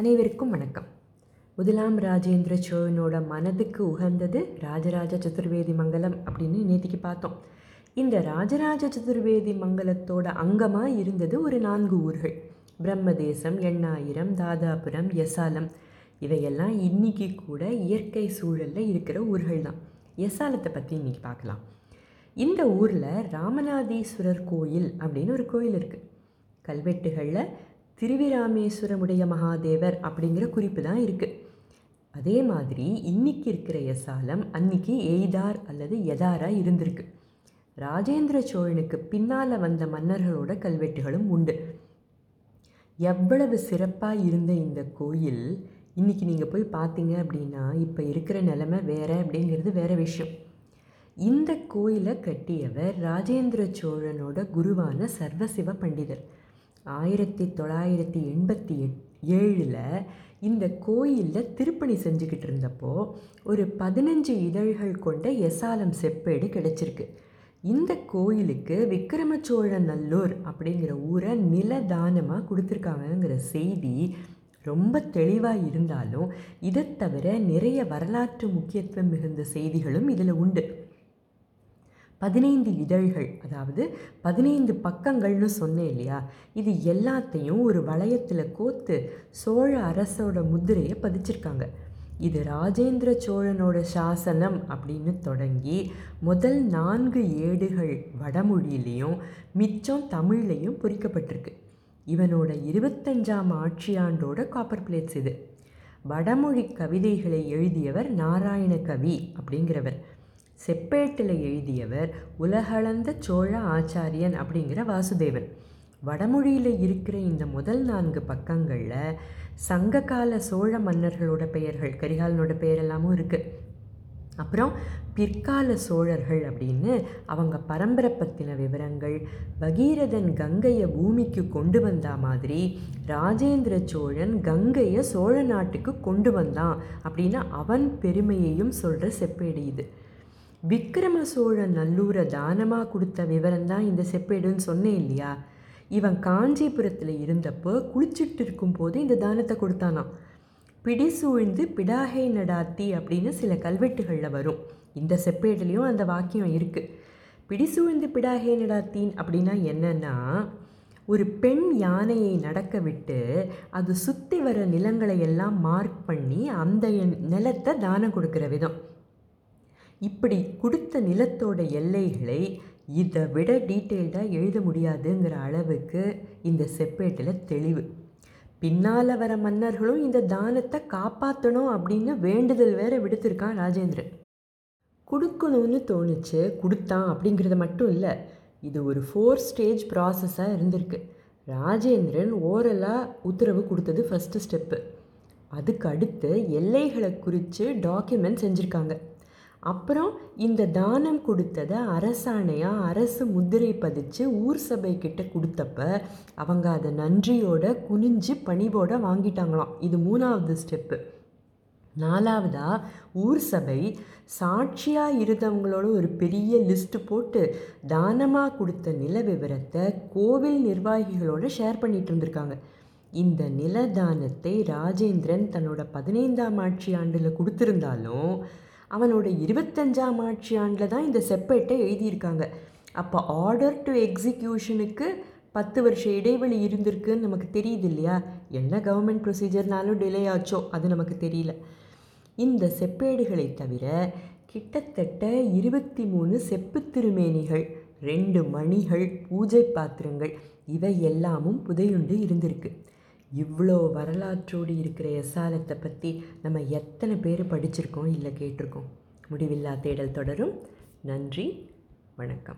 அனைவருக்கும் வணக்கம். முதலாம் ராஜேந்திர சோழனோட மனதுக்கு உகந்தது ராஜராஜ சதுர்வேதி மங்கலம் அப்படின்னு நேற்றுக்கு பார்த்தோம். இந்த ராஜராஜ சதுர்வேதி மங்கலத்தோட அங்கமாக இருந்தது ஒரு நான்கு ஊர்கள். பிரம்மதேசம் எண்ணாயிரம் தாதாபுரம் எசாலம். இவையெல்லாம் இன்னைக்கு கூட இயற்கை சூழலில் இருக்கிற ஊர்கள் தான். எசாலத்தை பற்றி இன்னைக்கு பார்க்கலாம். இந்த ஊரில் ராமநாதீஸ்வரர் கோயில் அப்படின்னு ஒரு கோயில் இருக்குது கல்வெட்டுகளில் திருவிராமேஸ்வரமுடைய மகாதேவர் அப்படிங்கிற குறிப்பு தான் இருக்குது அதே மாதிரி இன்னைக்கு இருக்கிற எசாலம் அன்னைக்கு எய்தார் அல்லது எதாரா இருந்திருக்கு. ராஜேந்திர சோழனுக்கு பின்னால் வந்த மன்னர்களோட கல்வெட்டுகளும் உண்டு. எவ்வளவு சிறப்பாக இருந்த இந்த கோயில் இன்னைக்கு நீங்கள் போய் பார்த்தீங்க அப்படின்னா இப்போ இருக்கிற நிலமை வேறு அப்படிங்கிறது வேற விஷயம். இந்த கோயிலை கட்டியவர் ராஜேந்திர சோழனோட குருவான சர்வசிவ பண்டிதர். ஆயிரத்தி தொள்ளாயிரத்தி எண்பத்தி எட் ஏழில் இந்த கோயிலில் திருப்பணி செஞ்சுக்கிட்டு இருந்தப்போ ஒரு பதினஞ்சு இதழ்கள் கொண்ட எசாலம் செப்பேடு கிடச்சிருக்கு. இந்த கோயிலுக்கு விக்ரமச்சோழ நல்லூர் அப்படிங்கிற ஊரை நிலதானமாக கொடுத்துருக்காங்கங்கிற செய்தி ரொம்ப தெளிவாக இருந்தாலும் இதை தவிர நிறைய வரலாற்று முக்கியத்துவம் மிகுந்த செய்திகளும் இதில் உண்டு. பதினைந்து இதழ்கள் அதாவது பதினைந்து பக்கங்கள்னு சொன்னேன் இல்லையா? இது எல்லாத்தையும் ஒரு வளையத்தில் கோத்து சோழ அரசோட முதிரையை பதிச்சிருக்காங்க. இது ராஜேந்திர சோழனோட சாசனம் அப்படின்னு தொடங்கி முதல் நான்கு ஏடுகள் வடமொழியிலையும் மிச்சம் தமிழ்லையும் பொறிக்கப்பட்டிருக்கு. இவனோட இருபத்தஞ்சாம் ஆட்சியாண்டோட காப்பர் பிளேட்ஸ் இது. வடமொழி கவிதைகளை எழுதியவர் நாராயண கவி அப்படிங்கிறவர். செப்பேட்டில் எழுதியவர் உலகளந்த சோழ ஆச்சாரியன் அப்படிங்கிற வாசுதேவன். வடமொழியில் இருக்கிற இந்த முதல் நான்கு பக்கங்களில் சங்ககால சோழ மன்னர்களோட பெயர்கள் கரிகாலனோட பெயரெல்லாமும் இருக்குது அப்புறம் பிற்கால சோழர்கள் அப்படின்னு அவங்க பரம்பரை பற்றின விவரங்கள் பகீரதன் கங்கையை பூமிக்கு கொண்டு வந்தா மாதிரி ராஜேந்திர சோழன் கங்கையை சோழ நாட்டுக்கு கொண்டு வந்தான் அப்படின்னு அவன் பெருமையையும் சொல்கிற செப்பேடு இது. விக்ரம சோழ நல்லூரை தானமாக கொடுத்த விவரம் தான் இந்த செப்பேடுன்னு சொன்னேன் இல்லையா? இவன் காஞ்சிபுரத்தில் இருந்தப்போ குளிச்சுட்டு இருக்கும்போது இந்த தானத்தை கொடுத்தானாம். பிடி சூழ்ந்து பிடாகை நடாத்தி அப்படின்னு சில கல்வெட்டுகளில் வரும். இந்த செப்பேடுலேயும் அந்த வாக்கியம் இருக்குது பிடி சூழ்ந்து பிடாகை நடாத்தின் அப்படின்னா என்னன்னா ஒரு பெண் யானையை நடக்க விட்டு அது சுற்றி வர நிலங்களை எல்லாம் மார்க் பண்ணி அந்த நிலத்தை தானம் கொடுக்குற விதம். இப்படி கொடுத்த நிலத்தோட எல்லைகளை இதை விட டீட்டெயில்டாக எழுத முடியாதுங்கிற அளவுக்கு இந்த செப்பேட்டில் தெளிவு. பின்னால் வர மன்னர்களும் இந்த தானத்தை காப்பாற்றணும் அப்படின்னு வேண்டுதல் வேற விடுத்திருக்கான் ராஜேந்திரன். கொடுக்கணும்னு தோணுச்சு கொடுத்தான் அப்படிங்கிறது மட்டும் இல்லை இது ஒரு ஃபோர் ஸ்டேஜ் ப்ராசஸாக இருந்திருக்கு. ராஜேந்திரன் ஓரலாக உத்தரவு கொடுத்தது ஃபஸ்ட்டு ஸ்டெப்பு அதுக்கு அடுத்து எல்லைகளை குறித்து டாக்குமெண்ட் செஞ்சுருக்காங்க. அப்புறம் இந்த தானம் கொடுத்ததை அரசாணையாக அரசு முத்திரை பதிச்சு ஊர் சபை கொடுத்தப்ப அவங்க அதை நன்றியோட குனிஞ்சு பணிவோட வாங்கிட்டாங்களாம். இது மூணாவது ஸ்டெப்பு நாலாவதாக ஊர் சபை சாட்சியாக இருந்தவங்களோட ஒரு பெரிய லிஸ்ட்டு போட்டு தானமாக கொடுத்த நில விவரத்தை கோவில் நிர்வாகிகளோட ஷேர் பண்ணிகிட்டு இருந்திருக்காங்க. இந்த நிலதானத்தை ராஜேந்திரன் தன்னோட பதினைந்தாம் ஆட்சி ஆண்டில் கொடுத்துருந்தாலும் அவனோட இருபத்தஞ்சாம் ஆட்சி ஆண்டில் தான் இந்த செப்பேட்டை எழுதியிருக்காங்க. அப்போ ஆர்டர் டு எக்ஸிக்யூஷனுக்கு பத்து வருஷ இடைவெளி இருந்திருக்குன்னு நமக்கு தெரியுது இல்லையா? என்ன கவர்மெண்ட் ப்ரொசீஜர்னாலும் டிலே ஆச்சோ? அது நமக்கு தெரியல. இந்த செப்பேடுகளை தவிர கிட்டத்தட்ட இருபத்தி மூணு செப்பு திருமேனிகள் ரெண்டு மணிகள் பூஜை பாத்திரங்கள் இவை எல்லாமும் புதையுண்டு இருந்திருக்கு. இவ்வளோ வரலாற்றோடு இருக்கிற எசாலத்தை பற்றி நம்ம எத்தனை பேர் படிச்சிருக்கோம் இல்லை கேட்டிருக்கோம்? முடிவில்லா தேடல் தொடரும். நன்றி. வணக்கம்.